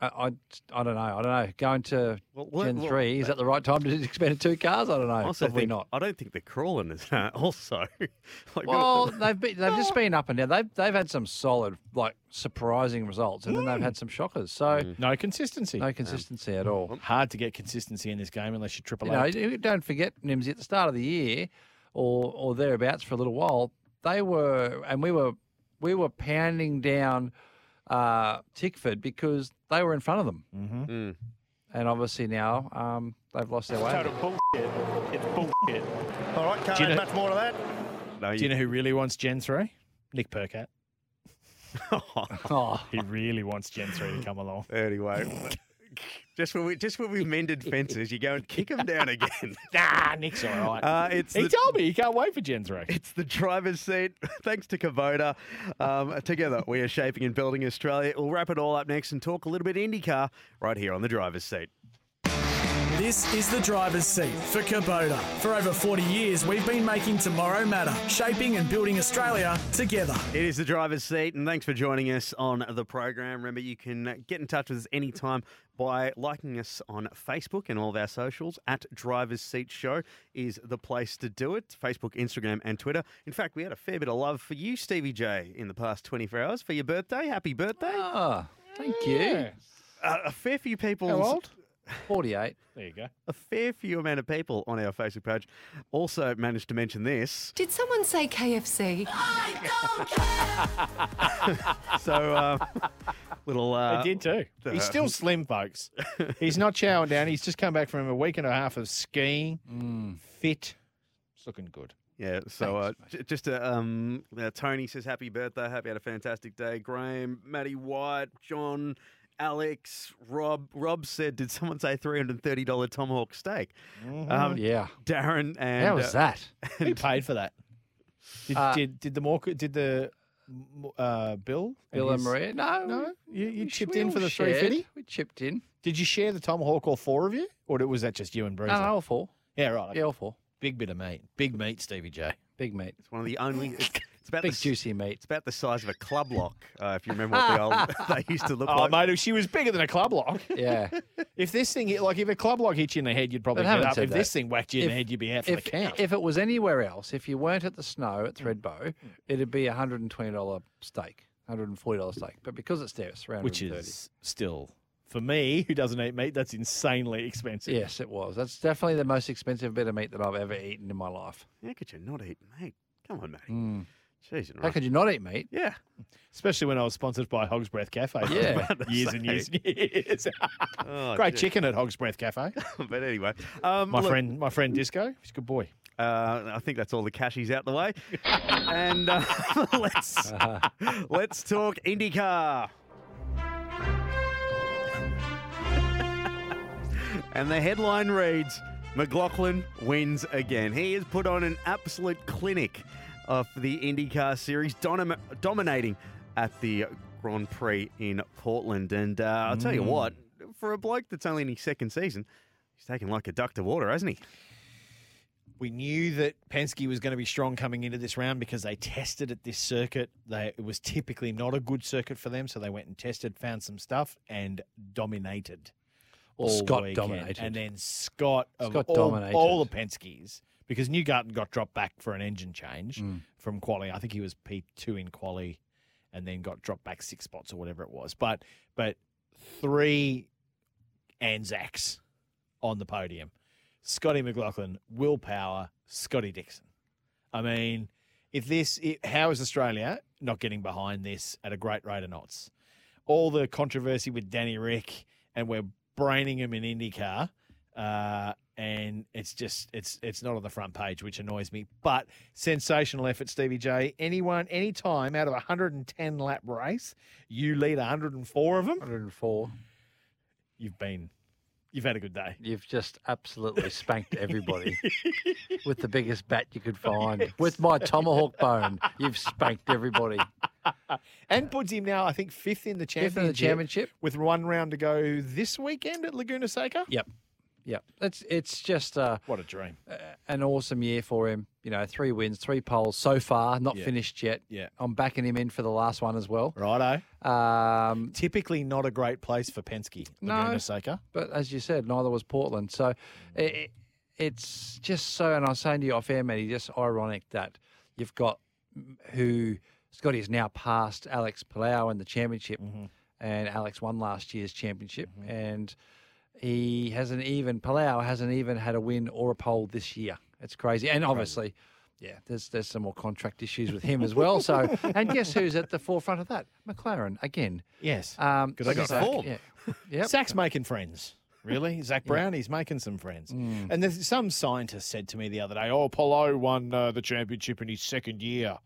I, I, I don't know. I don't know. Going to well, Gen well, 3, is that the right time to expand to two cars? I don't know. I also Probably think, not. I don't think they're crawling is that *laughs* also. *laughs* like, Well, they've been, they've just *laughs* been up and down. They've they've had some solid, like surprising results, and then they've mm. had some shockers. So mm. No consistency. no consistency at all. Hard to get consistency in this game unless you triple You know, don't forget Nimsy at the start of the year, or or thereabouts for a little while. They were, and we were, we were pounding down uh, Tickford because they were in front of them. Mm-hmm. And obviously now um, they've lost their way. Total bullshit. It's bullshit. All right, can't Do have know- much more of that. No, Do you know who really wants Gen 3? Nick Percat. Oh, *laughs* *laughs* He really wants Gen 3 to come along. Anyway, *laughs* just when we just when we've mended *laughs* fences, you go and kick them down again. *laughs* nah, Nick's all right. Uh, it's he the- told me he can't wait for Jen's 3. It's the driver's seat. *laughs* Thanks to Kubota. Um, together, we are shaping and building Australia. We'll wrap it all up next and talk a little bit IndyCar right here on the driver's seat. This is the driver's seat for Kubota. For over 40 years, we've been making tomorrow matter, shaping and building Australia together. It is the driver's seat, and thanks for joining us on the program. Remember, you can get in touch with us anytime by liking us on Facebook and all of our socials. At Driver's Seat Show is the place to do it. Facebook, Instagram, and Twitter. In fact, we had a fair bit of love for you, Stevie J, in the past 24 hours for your birthday. Happy birthday! Ah, thank you. Uh, a fair few people. How old? 48. There you go. A fair few amount of people on our Facebook page also managed to mention this. Did someone say KFC? *laughs* So, uh, little. Uh, I did too. uh, He's still slim, folks. *laughs* He's not chowing down. He's just come back from a week and a half of skiing. Fit. It's looking good. Yeah, so uh, j- just uh, um, uh, Tony says happy birthday, hope you had a fantastic day. Graham, Matty White, John, Alex, Rob. Rob said, did someone say three hundred thirty dollar tomahawk steak? Um, Yeah. Darren and How was uh, that? *laughs* Who paid for that? Did, Uh, did, did the more did the uh, Bill Bill and his- Maria? No. No, you, you We- chipped we in for the shared. three fifty. We chipped in. Did you share the tomahawk all four of you, or was that just you and Breezer? No, no, all four. Yeah, right. Yeah, all four. Big bit of meat. Big meat, Stevie J. Big meat. It's one of the only. *laughs* It's, it's about Big the, juicy meat. It's about the size of a club lock. Uh, if you remember what the old *laughs* *laughs* they used to look Oh, like. mate, she was bigger than a club lock. *laughs* Yeah. if this thing, hit- like, if a club lock hit you in the head, you'd probably But get having up. said If this that, thing whacked you in if- the head, you'd be out for if, the count. if it was anywhere else, if you weren't at the snow at Thredbo, it'd be a hundred and twenty dollar steak, hundred and forty dollar steak. But because it's there, it's around Which 130. is still, for me, who doesn't eat meat, that's insanely expensive. yes, it was. That's definitely the most expensive bit of meat that I've ever eaten in my life. How could you not eat meat? Come on, Matty. Jeez, How could you not eat meat? Yeah. *laughs* Especially when I was sponsored by Hog's Breath Cafe. Yeah. *laughs* years and years and years. *laughs* Oh, Great gee. chicken at Hog's Breath Cafe. but anyway, um, My look, friend, my friend Disco, he's a good boy. Uh, I think that's all the cashies out the way, and uh, let's let's talk IndyCar. and the headline reads: McLaughlin wins again. He has put on an absolute clinic of the IndyCar series, dominating at the Grand Prix in Portland. And uh, I'll tell you Mm. what, for a bloke that's only in his second season, he's taken like a duck to water, hasn't he? We knew that Penske was going to be strong coming into this round because they tested at this circuit. They, it was typically not a good circuit for them, so they went and tested, found some stuff, and dominated. All Scott weekend. dominated. and then Scott, of Scott all, dominated. all the Penske's because Newgarden got dropped back for an engine change Mm. from quali. I think he was P two in quali, and then got dropped back six spots or whatever it was. But but three Anzacs on the podium. Scotty McLaughlin, Will Power, Scotty Dixon. I mean, if this, i how is Australia not getting behind this at a great rate of knots? All the controversy with Danny Rick, and we're braining him in IndyCar, uh, and it's just it's it's not on the front page, which annoys me. But sensational effort, Stevie J. Anyone, anytime out of a 110 lap race, you lead 104 of them. 104. You've been, you've had a good day. You've just absolutely spanked everybody *laughs* with the biggest bat you could find. With my tomahawk bone, you've spanked everybody. *laughs* And puts him now, I think, fifth in the championship. Fifth in the championship. With one round to go this weekend at Laguna Seca. Yep. Yep. It's it's just uh, what a dream. an awesome year for him. You know, three wins, three poles so far, not Yeah. finished yet. Yeah. I'm backing him in for the last one as well. Righto. Um, Typically not a great place for Penske, Laguna No. Seca. But as you said, neither was Portland. So it, it's just so, and I was saying to you off air, Matty, just ironic that you've got who Scotty is now past Alex Palou in the championship, and Alex won last year's championship, and he hasn't even Palou hasn't even had a win or a pole this year. It's crazy, and obviously. Yeah, there's there's some more contract issues with him as well. So, *laughs* and guess who's at the forefront of that? McLaren again. Yes. Um, Because they got so- form. Yeah. Yep. Zak's making friends. Really? Zak Brown, he's making some friends. Mm. And there's, some scientist said to me the other day, oh, Palou won uh, the championship in his second year,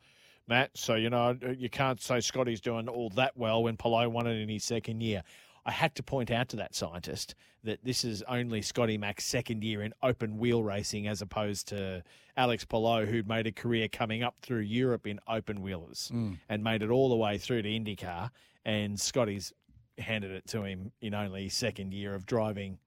Matt. So, you know, you can't say Scotty's doing all that well when Palou won it in his second year. I had to point out to that scientist that this is only Scotty Mac's second year in open wheel racing as opposed to Alex Palou, who'd made a career coming up through Europe in open wheelers Mm. and made it all the way through to IndyCar. And Scotty's handed it to him in only second year of driving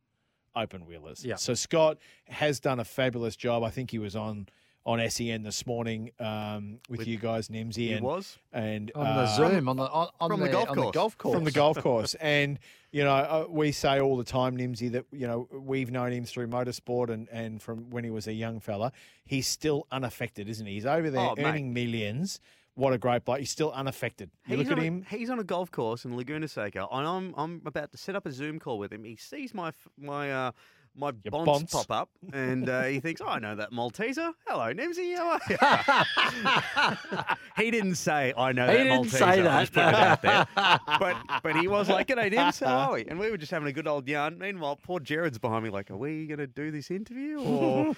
open wheelers. Yeah. So Scott has done a fabulous job. I think he was on on SEN this morning um, with, With- you guys, Nimsy. He and, was? and On the uh, Zoom, on the on, on from the golf on the course. golf course. from the golf course. *laughs* And, you know, uh, we say all the time, Nimsy, that, you know, we've known him through motorsport and, and from when he was a young fella. He's still unaffected, isn't he? He's over there Oh, mate. earning millions. What a great bloke. He's still unaffected. You He's look at a- him. he's on a golf course in Laguna Seca, and I'm I'm about to set up a Zoom call with him. He sees my my uh, my bonds, bonds. pop up, and uh, he thinks, "Oh, I know that Malteser. Hello, Nimsy. How are you?" *laughs* he didn't say, "I know He that didn't Malteser." say I'll just put it out there. that. but but he was like, "G'day, *laughs* Nims. How are we?" And we were just having a good old yarn. Meanwhile, poor Jared's behind me, like, "Are we going to do this interview, *laughs* or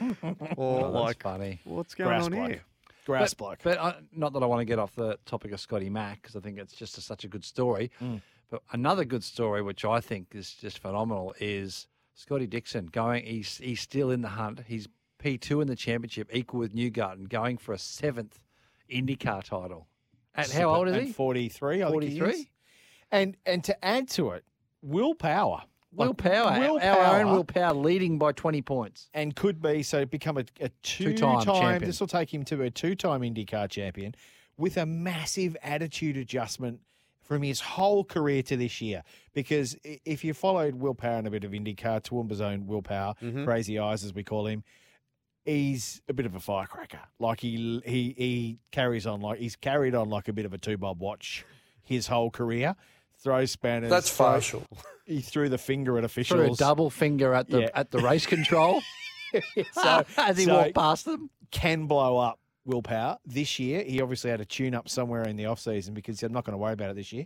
or Oh, like funny. what's going Grass on bloke. here?" Grass but, bloke. But uh, not that I want to get off the topic of Scotty Mack because I think it's just a, such a good story. Mm. But another good story, which I think is just phenomenal, is Scotty Dixon going. He's he's still in the hunt. He's P two in the championship, equal with Newgarden, going for a seventh IndyCar title. At how old is At he? 43, I think he is. 43? And and to add to it, Will Power. Will Like, Power, our Will Power own Will Power, leading by twenty points. and could be so become a, a Two-time two-time. champion. This will take him to a two-time IndyCar champion with a massive attitude adjustment from his whole career to this year. Because if you followed Will Power and a bit of IndyCar, Toowoomba's own Will Power, Mhm. Crazy Eyes as we call him, he's a bit of a firecracker. Like he he he carries on like he's carried on like a bit of a two bob watch his whole career. Throws spanners. That's facial. *laughs* He threw the finger at Threw a double finger at the Yeah. at the race control *laughs* *laughs* so, as he so walked past them. can blow up Will Power this year. He obviously had a tune up somewhere in the off season because I'm not going to worry about it this year.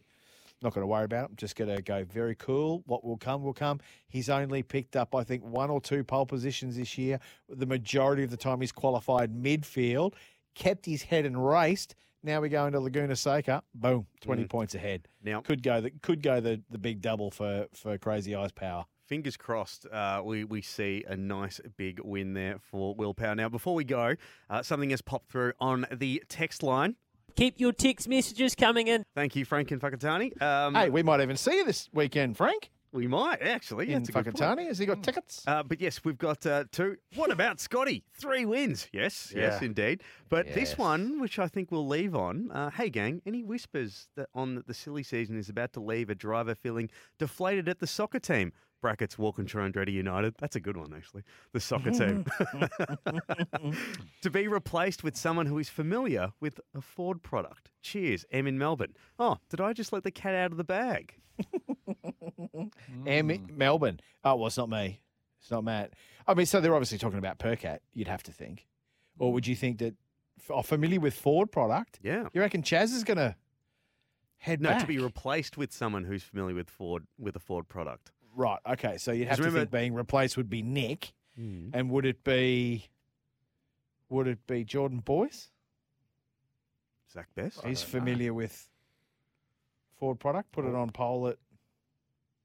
Not going to worry about it. I'm just going to go very cool. What will come will come. He's only picked up, I think, one or two pole positions this year. The majority of the time he's qualified midfield, kept his head and raced. Now we go into Laguna Seca. Boom, 20 Mm. points ahead. Now, Could go the could go the, the big double for, for Crazy Eyes Power. Fingers crossed, uh, we, we see a nice big win there for Will Power. Now, before we go, uh, something has popped through on the text line. Keep your text messages coming in. Thank you, Frank and Whakatane. Um, Hey, we might even see you this weekend, Frank. we might, actually. In That's a good point. Whakatane. Has he got tickets? Uh, but yes, we've got uh, two. What about Scotty? Three wins. Yes, *laughs* yes, indeed. But Yes. this one, which I think we'll leave on. Uh, hey, gang, any whispers that on that the silly season is about to leave a driver feeling deflated at the soccer team? Brackets Walkinshaw Andretti United. That's a good one, actually. The soccer team. *laughs* *laughs* to be replaced with someone who is familiar with a Ford product. Cheers, M in Melbourne. Oh, did I just let the cat out of the bag? M Melbourne. Oh, well, it's not me. It's not Matt. I mean, so they're obviously talking about Percat, you'd have to think. Or would you think that are oh, familiar with Ford product. Yeah. You reckon Chaz is going to head No, back? to be replaced with someone who's familiar with Ford with a Ford product. Right. Okay. So you'd have to remember- think being replaced would be Nick, and would it be? Would it be Jordan Boys? Zak Best. He's familiar with Ford product. Put it on poll at.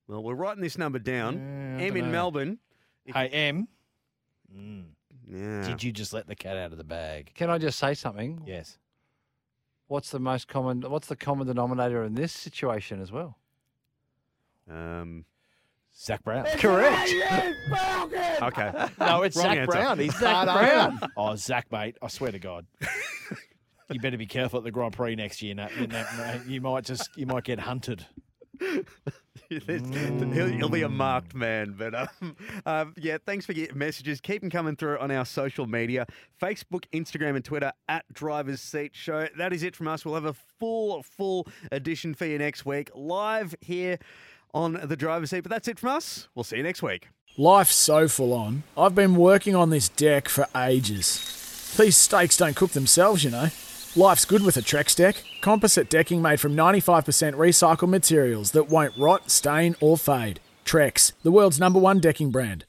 Well, we're writing this number down. Yeah, I M in dunno. Melbourne. Hey M. Yeah. Did you just let the cat out of the bag? Can I just say something? Yes. What's the most common? What's the common denominator in this situation as well? Um, Zak Brown. Correct. *laughs* okay. No, it's Wrong Zak answer. Brown. He's Zak Brown. Oh, Zak, mate. I swear to God. *laughs* you better be careful at the Grand Prix next year. Nat. You, Nat, you might just you might get hunted. he'll, *laughs* he'll be a marked man. But um, um, yeah, thanks for your messages. Keep them coming through on our social media Facebook, Instagram, and Twitter at Driver's Seat Show. That is it from us. We'll have a full, full edition for you next week, live here on the Driver's Seat. But that's it from us. We'll see you next week. Life's so full on. I've been working on this deck for ages. These steaks don't cook themselves, you know. Life's good with a Trex deck. Composite decking made from 95% recycled materials that won't rot, stain, or fade. Trex, the world's number one decking brand.